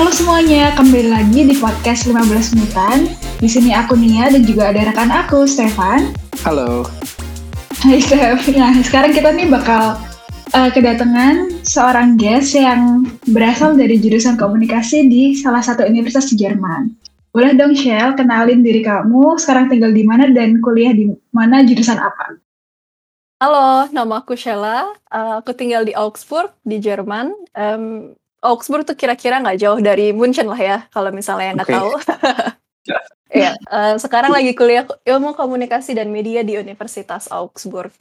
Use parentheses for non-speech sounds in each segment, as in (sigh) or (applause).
Halo semuanya, kembali lagi di podcast 15 menitan. Di sini aku Nia dan juga ada rekan aku, Stefan. Halo. Hai Stef. Nah, sekarang kita nih bakal uh, kedatangan seorang guest yang berasal dari jurusan komunikasi di salah satu universitas di Jerman. Boleh dong Shell, kenalin diri kamu, sekarang tinggal di mana dan kuliah di mana jurusan apa? Halo, nama aku Sheila. Uh, aku tinggal di Augsburg di Jerman. Um, Augsburg tuh kira-kira nggak jauh dari München lah ya, kalau misalnya yang nggak okay. tahu. (laughs) Iya, uh, sekarang lagi kuliah ilmu komunikasi dan media di Universitas Augsburg.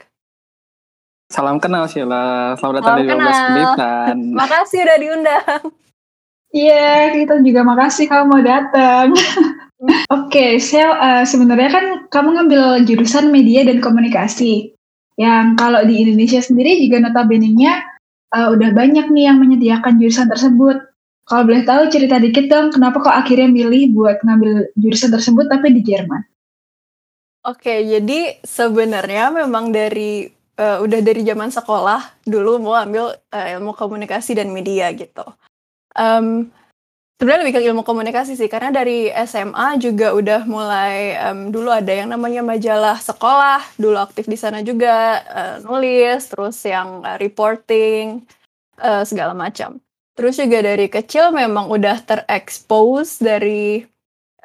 Salam kenal Sheila, selamat datang di 12 Menitan. (laughs) makasih udah diundang. Iya, yeah, kita juga makasih kamu mau datang. (laughs) Oke, okay, Shell, uh, sebenarnya kan kamu ngambil jurusan media dan komunikasi. Yang kalau di Indonesia sendiri juga notabene-nya uh, udah banyak nih yang menyediakan jurusan tersebut. Kalau boleh tahu cerita dikit dong, kenapa kok akhirnya milih buat ngambil jurusan tersebut tapi di Jerman? Oke, jadi sebenarnya memang dari uh, udah dari zaman sekolah dulu mau ambil uh, ilmu komunikasi dan media gitu. Um, sebenarnya lebih ke ilmu komunikasi sih karena dari SMA juga udah mulai um, dulu ada yang namanya majalah sekolah dulu aktif di sana juga uh, nulis terus yang uh, reporting uh, segala macam. Terus juga dari kecil memang udah terekspos dari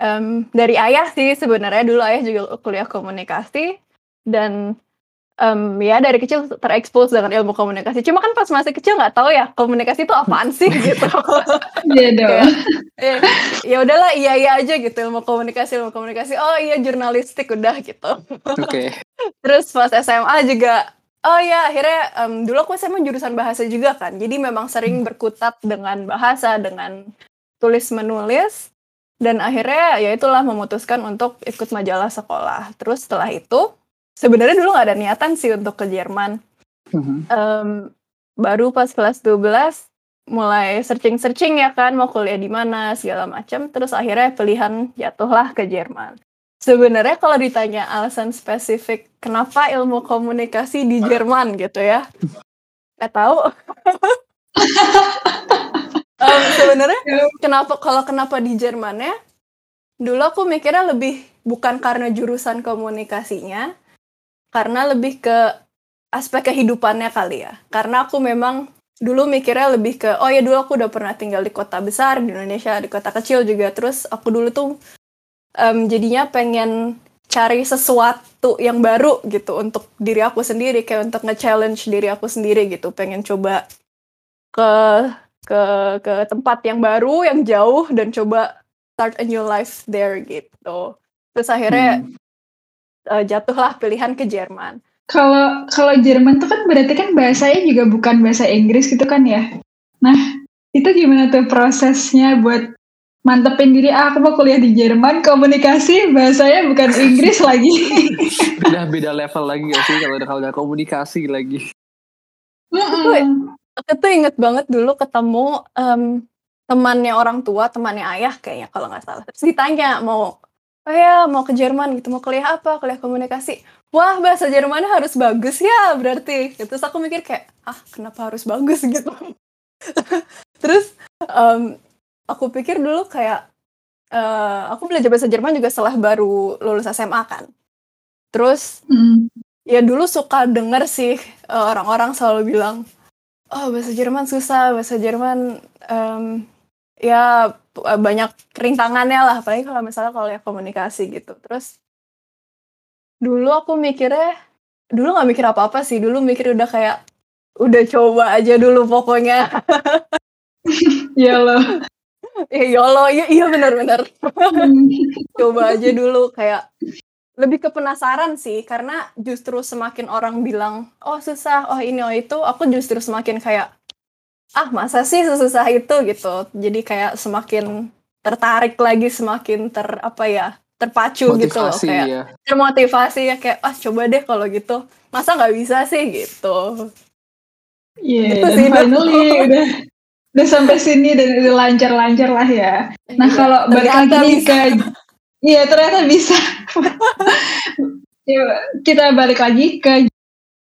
um, dari ayah sih sebenarnya. Dulu ayah juga kuliah komunikasi dan um, ya dari kecil terekspos dengan ilmu komunikasi. Cuma kan pas masih kecil nggak tahu ya komunikasi itu apaan sih (laughs) gitu. Iya dong. ya, ya udahlah iya iya aja gitu ilmu komunikasi ilmu komunikasi. Oh iya jurnalistik udah gitu. Oke. Okay. (laughs) Terus pas SMA juga Oh ya, akhirnya um, dulu aku SMA jurusan bahasa juga kan. Jadi memang sering berkutat dengan bahasa, dengan tulis menulis. Dan akhirnya ya itulah memutuskan untuk ikut majalah sekolah. Terus setelah itu sebenarnya dulu nggak ada niatan sih untuk ke Jerman. Uh-huh. Um, baru pas kelas 12 mulai searching-searching ya kan mau kuliah di mana segala macam terus akhirnya pilihan jatuhlah ke Jerman. Sebenarnya kalau ditanya alasan spesifik kenapa ilmu komunikasi di Jerman gitu ya, nggak tahu. (laughs) um, sebenarnya kenapa kalau kenapa di Jerman ya? Dulu aku mikirnya lebih bukan karena jurusan komunikasinya, karena lebih ke aspek kehidupannya kali ya. Karena aku memang dulu mikirnya lebih ke oh ya dulu aku udah pernah tinggal di kota besar di Indonesia di kota kecil juga. Terus aku dulu tuh um, jadinya pengen cari sesuatu yang baru gitu untuk diri aku sendiri kayak untuk nge-challenge diri aku sendiri gitu. Pengen coba ke ke ke tempat yang baru yang jauh dan coba start a new life there gitu. Terus akhirnya hmm uh, jatuhlah pilihan ke Jerman. Kalau kalau Jerman tuh kan berarti kan bahasanya juga bukan bahasa Inggris gitu kan ya. Nah, itu gimana tuh prosesnya buat mantepin diri ah, aku mau kuliah di Jerman komunikasi bahasanya bukan (laughs) Inggris lagi beda beda level lagi gak sih kalau kalau udah komunikasi lagi mm aku tuh inget banget dulu ketemu um, temannya orang tua temannya ayah kayaknya kalau nggak salah terus ditanya mau oh ya mau ke Jerman gitu mau kuliah apa? Kuliah komunikasi. Wah bahasa Jermannya harus bagus ya berarti. Terus aku mikir kayak ah kenapa harus bagus? (laughs) Gitu. Terus um, aku pikir dulu kayak uh, aku belajar bahasa Jerman juga setelah baru lulus SMA kan. Terus mm. ya dulu suka denger sih uh, orang-orang selalu bilang oh bahasa Jerman susah bahasa Jerman um, ya Eh, banyak rintangannya lah apalagi kalau misalnya kalau ya komunikasi gitu. Terus dulu aku mikirnya dulu nggak mikir apa-apa sih. Dulu mikir udah kayak udah coba aja dulu pokoknya. (laughs) Ya lo (laughs) ya yolo iya iya benar-benar (laughs) coba aja dulu kayak lebih ke penasaran sih. Karena justru semakin orang bilang oh susah. Oh ini oh itu. Aku justru semakin kayak ah masa sih sesusah itu gitu jadi kayak semakin tertarik lagi semakin ter apa ya terpacu Motivasi, gitu loh kayak ya. termotivasi ya kayak ah coba deh kalau gitu masa nggak bisa sih gitu Iya, yeah, gitu dan sih, finally (laughs) udah udah sampai sini dan udah lancar-lancar lah ya. Nah iya, kalau balik lagi ke, iya ternyata bisa. (laughs) kita balik lagi ke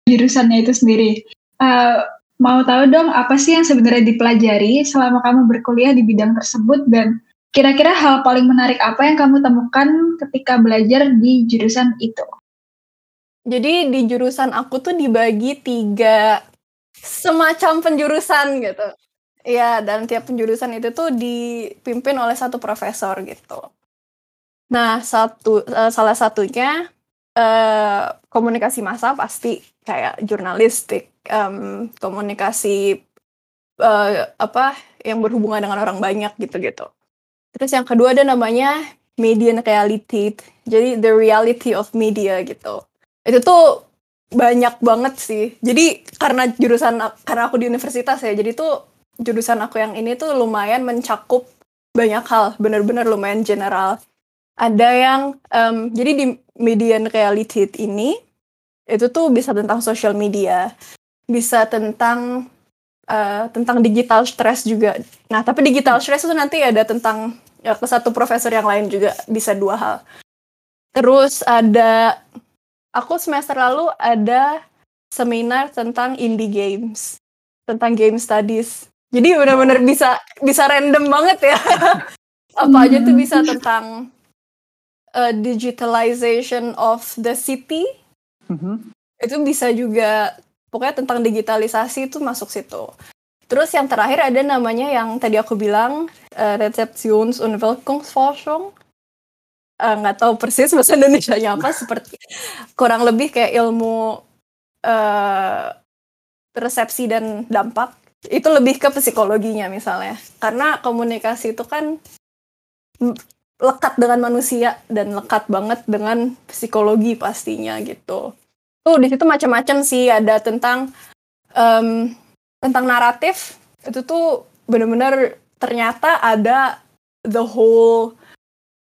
jurusannya itu sendiri. Uh, mau tahu dong apa sih yang sebenarnya dipelajari selama kamu berkuliah di bidang tersebut dan kira-kira hal paling menarik apa yang kamu temukan ketika belajar di jurusan itu? Jadi di jurusan aku tuh dibagi tiga semacam penjurusan gitu. Iya, dan tiap penjurusan itu tuh dipimpin oleh satu profesor gitu. Nah, satu uh, salah satunya uh, komunikasi massa pasti kayak jurnalistik, um, komunikasi uh, apa yang berhubungan dengan orang banyak gitu-gitu. Terus yang kedua ada namanya media reality, jadi the reality of media gitu. Itu tuh banyak banget sih. Jadi karena jurusan karena aku di universitas ya, jadi tuh jurusan aku yang ini tuh lumayan mencakup banyak hal, bener-bener lumayan general. Ada yang um, jadi di media reality ini itu tuh bisa tentang social media, bisa tentang uh, tentang digital stress juga. Nah, tapi digital stress itu nanti ada tentang ya, ke satu profesor yang lain juga bisa dua hal. Terus ada aku semester lalu ada seminar tentang indie games, tentang game studies. Jadi benar-benar bisa bisa random banget ya. (laughs) Apa aja tuh bisa tentang uh, digitalization of the city. Mm-hmm. Itu bisa juga pokoknya tentang digitalisasi itu masuk situ. Terus yang terakhir ada namanya yang tadi aku bilang uh, Rezeptions- und Wirkungsforschung Eh, nggak uh, tahu persis bahasa Indonesia-nya apa seperti kurang lebih kayak ilmu uh, resepsi dan dampak itu lebih ke psikologinya misalnya karena komunikasi itu kan lekat dengan manusia dan lekat banget dengan psikologi pastinya gitu. Tuh di situ macam-macam sih ada tentang um, tentang naratif. Itu tuh benar-benar ternyata ada the whole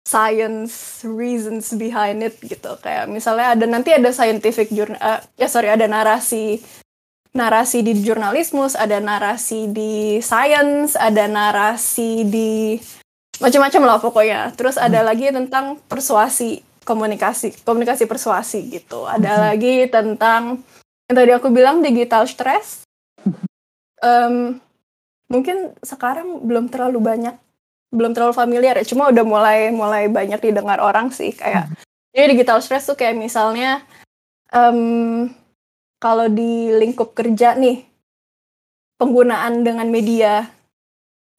science reasons behind it gitu. Kayak misalnya ada nanti ada scientific journal uh, ya sorry ada narasi narasi di jurnalismus ada narasi di science ada narasi di macam-macam lah pokoknya terus ada hmm. lagi tentang persuasi komunikasi komunikasi persuasi gitu ada hmm. lagi tentang yang tadi aku bilang digital stress um, mungkin sekarang belum terlalu banyak belum terlalu familiar ya cuma udah mulai mulai banyak didengar orang sih kayak hmm. jadi digital stress tuh kayak misalnya um, kalau di lingkup kerja nih penggunaan dengan media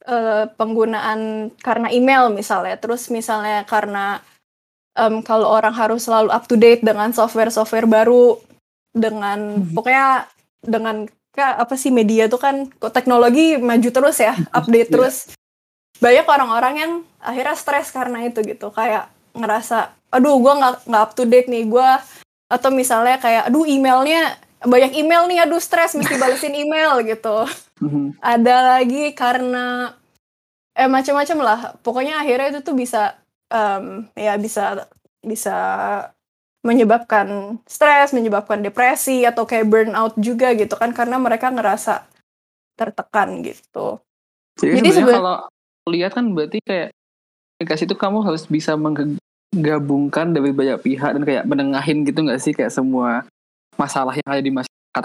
uh, penggunaan karena email misalnya terus misalnya karena um, kalau orang harus selalu up to date dengan software-software baru dengan hmm. pokoknya dengan kayak apa sih media tuh kan teknologi maju terus ya hmm. update yeah. terus banyak orang-orang yang akhirnya stres karena itu gitu kayak ngerasa aduh gue nggak nggak up to date nih gue atau misalnya kayak aduh emailnya banyak email nih aduh stres mesti balesin email gitu mm-hmm. ada lagi karena eh macam-macam lah. Pokoknya akhirnya itu tuh bisa um, ya bisa bisa menyebabkan stres menyebabkan depresi atau kayak burnout juga gitu kan karena mereka ngerasa tertekan gitu. Jadi, Jadi sebenarnya kalau lihat kan berarti kayak komunikasi itu kamu harus bisa menggabungkan dari banyak pihak dan kayak menengahin gitu nggak sih? Kayak semua masalah yang ada di masyarakat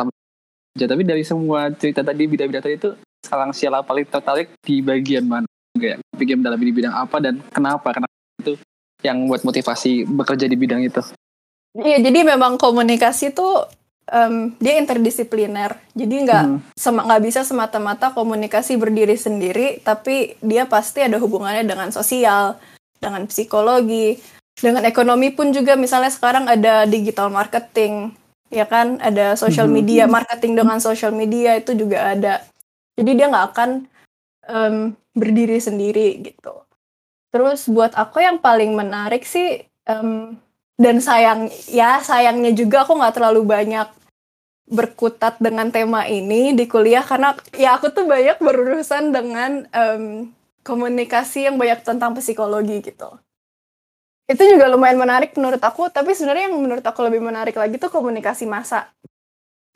aja tapi dari semua cerita tadi bidang-bidang tadi itu sekarang siapa paling tertarik di bagian mana? Kayak bagian dalam di bidang apa dan kenapa? Kenapa itu yang buat motivasi bekerja di bidang itu. Iya, jadi memang komunikasi tuh um, dia interdisipliner. Jadi nggak hmm. nggak bisa semata-mata komunikasi berdiri sendiri tapi dia pasti ada hubungannya dengan sosial dengan psikologi dengan ekonomi pun juga. Misalnya sekarang ada digital marketing ya kan ada social hmm. media marketing dengan social media itu juga ada jadi dia nggak akan um, berdiri sendiri gitu terus buat aku yang paling menarik sih um, dan sayang ya sayangnya juga aku nggak terlalu banyak berkutat dengan tema ini di kuliah karena ya aku tuh banyak berurusan dengan um, komunikasi yang banyak tentang psikologi gitu. Itu juga lumayan menarik menurut aku, tapi sebenarnya yang menurut aku lebih menarik lagi tuh komunikasi massa.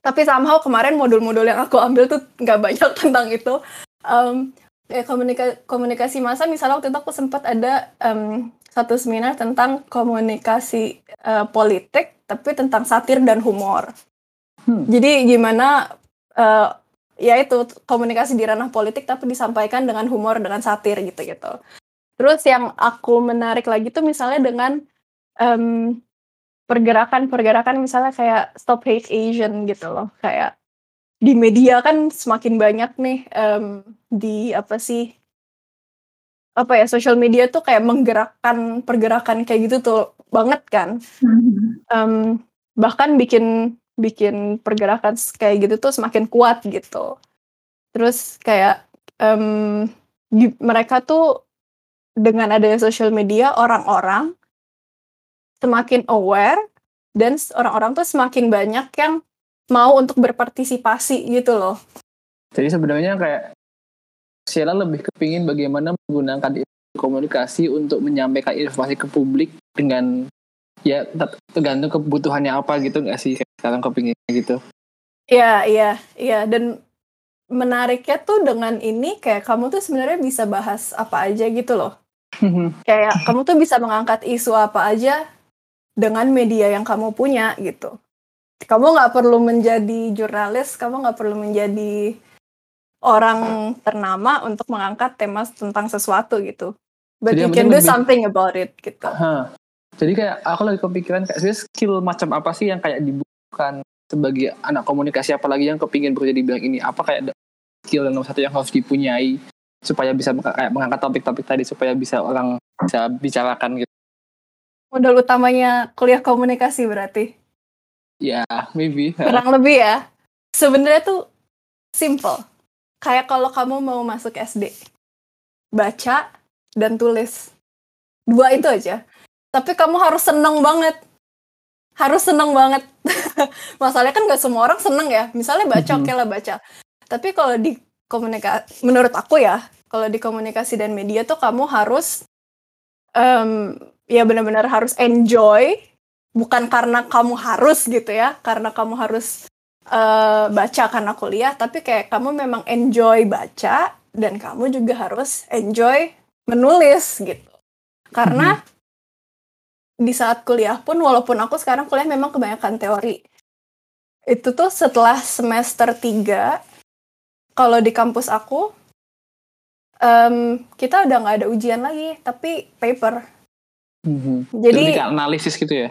Tapi somehow kemarin modul-modul yang aku ambil tuh nggak banyak (laughs) tentang itu. Um, ya komunika komunikasi massa misalnya waktu itu aku sempat ada um, satu seminar tentang komunikasi uh, politik, tapi tentang satir dan humor. Hmm. Jadi gimana uh, ya itu komunikasi di ranah politik tapi disampaikan dengan humor dengan satir gitu gitu terus yang aku menarik lagi tuh misalnya dengan um, pergerakan-pergerakan misalnya kayak stop hate Asian gitu loh. Kayak di media kan semakin banyak nih um, di apa sih apa ya social media tuh kayak menggerakkan pergerakan kayak gitu tuh banget kan. Um, bahkan bikin bikin pergerakan kayak gitu tuh semakin kuat gitu. Terus kayak um, mereka tuh dengan adanya social media orang-orang semakin aware dan orang-orang tuh semakin banyak yang mau untuk berpartisipasi gitu loh. Jadi sebenarnya kayak Sheila lebih kepingin bagaimana menggunakan komunikasi untuk menyampaikan informasi ke publik dengan ya tergantung kebutuhannya apa gitu nggak sih? Sekarang kepinginnya gitu. Iya iya iya. Dan menariknya tuh dengan ini kayak kamu tuh sebenarnya bisa bahas apa aja gitu loh (laughs) kayak kamu tuh bisa mengangkat isu apa aja dengan media yang kamu punya gitu. Kamu nggak perlu menjadi jurnalis kamu nggak perlu menjadi orang ternama untuk mengangkat tema tentang sesuatu gitu. But Jadi you can do lebih, something about it gitu. Huh. Jadi kayak aku lagi kepikiran kayak sebenarnya skill macam apa sih yang kayak dibutuhkan sebagai anak komunikasi apalagi yang kepingin bekerja di bidang ini? Apa kayak skill yang nomor satu yang harus dipunyai supaya bisa kayak mengangkat topik-topik tadi supaya bisa orang bisa bicarakan gitu. Modal utamanya kuliah komunikasi berarti? Ya, maybe. Kurang lebih ya. Sebenarnya tuh simple. Kayak kalau kamu mau masuk SD, baca dan tulis. Dua itu aja tapi kamu harus seneng banget harus seneng banget (laughs) masalahnya kan gak semua orang seneng ya misalnya baca mm-hmm. oke okay lah baca tapi kalau di komunikasi menurut aku ya kalau di komunikasi dan media tuh kamu harus um, ya benar-benar harus enjoy bukan karena kamu harus gitu ya karena kamu harus uh, baca karena kuliah tapi kayak kamu memang enjoy baca dan kamu juga harus enjoy menulis gitu. Karena mm-hmm di saat kuliah pun walaupun aku sekarang kuliah memang kebanyakan teori itu tuh setelah semester 3 kalau di kampus aku um, kita udah nggak ada ujian lagi tapi paper mm-hmm. jadi Lebih analisis gitu ya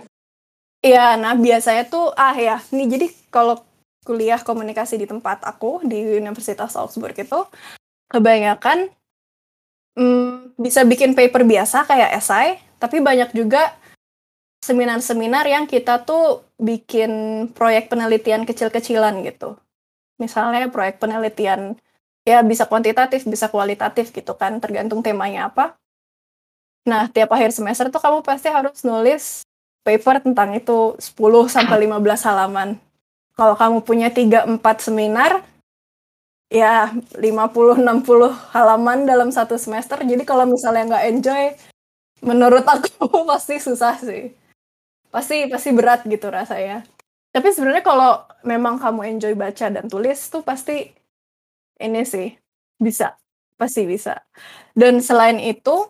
Iya, nah biasanya tuh ah ya, nih jadi kalau kuliah komunikasi di tempat aku di Universitas Augsburg itu kebanyakan hmm, bisa bikin paper biasa kayak esai, tapi banyak juga seminar-seminar yang kita tuh bikin proyek penelitian kecil-kecilan gitu. Misalnya proyek penelitian ya bisa kuantitatif, bisa kualitatif gitu kan, tergantung temanya apa. Nah, tiap akhir semester tuh kamu pasti harus nulis paper tentang itu 10 sampai (clears throat) 15 halaman. Kalau kamu punya 3 4 seminar ya 50 60 halaman dalam satu semester. Jadi kalau misalnya nggak enjoy menurut aku (laughs) pasti susah sih pasti pasti berat gitu rasanya tapi sebenarnya kalau memang kamu enjoy baca dan tulis tuh pasti ini sih bisa pasti bisa. Dan selain itu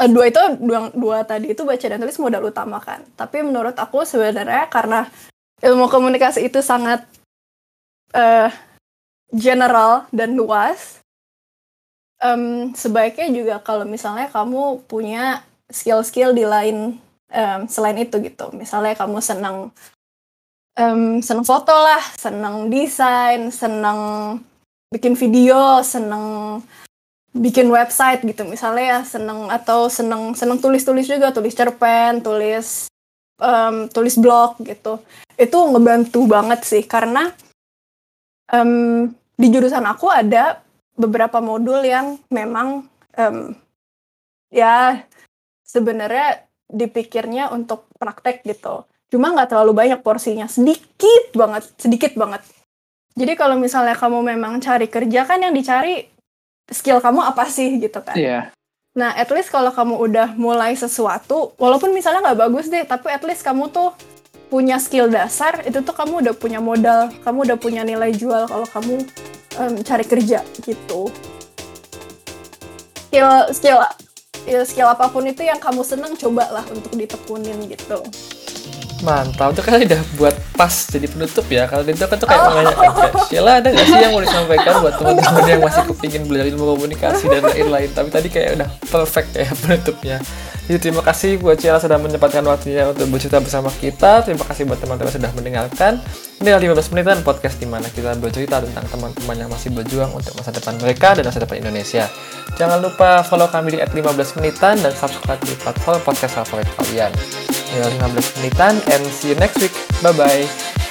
uh, dua itu dua, dua tadi itu baca dan tulis modal utama kan. Tapi menurut aku sebenarnya karena ilmu komunikasi itu sangat uh, general dan luas um, sebaiknya juga kalau misalnya kamu punya skill-skill di lain um, selain itu gitu. Misalnya kamu senang um, senang foto lah senang desain senang bikin video senang bikin website gitu misalnya ya seneng atau seneng seneng tulis tulis juga tulis cerpen tulis um, tulis blog gitu itu ngebantu banget sih karena um, di jurusan aku ada beberapa modul yang memang um, ya sebenarnya dipikirnya untuk praktek gitu. Cuma nggak terlalu banyak porsinya, sedikit banget, sedikit banget. Jadi kalau misalnya kamu memang cari kerja kan yang dicari skill kamu apa sih gitu kan? Yeah. Nah, at least kalau kamu udah mulai sesuatu, walaupun misalnya nggak bagus deh, tapi at least kamu tuh punya skill dasar, itu tuh kamu udah punya modal, kamu udah punya nilai jual kalau kamu um, cari kerja gitu. Skill skill ya skill apa pun itu yang kamu seneng cobalah untuk ditekunin gitu Mantap, itu kan udah buat pas jadi penutup ya. Kalau itu kan tuh kayak oh. menanyakan kayak Sheila ada nggak sih yang mau disampaikan buat teman-teman yang masih kepingin belajar ilmu komunikasi dan lain-lain. Tapi tadi kayak udah perfect ya penutupnya. Jadi terima kasih buat Sheila sudah menyempatkan waktunya untuk bercerita bersama kita. Terima kasih buat teman-teman sudah mendengarkan. Ini adalah 15 menitan podcast di mana kita bercerita tentang teman-teman yang masih berjuang untuk masa depan mereka dan masa depan Indonesia. Jangan lupa follow kami di at 15 menitan dan subscribe di platform podcast favorit kalian. Tinggal 15 menitan and see you next week. Bye-bye.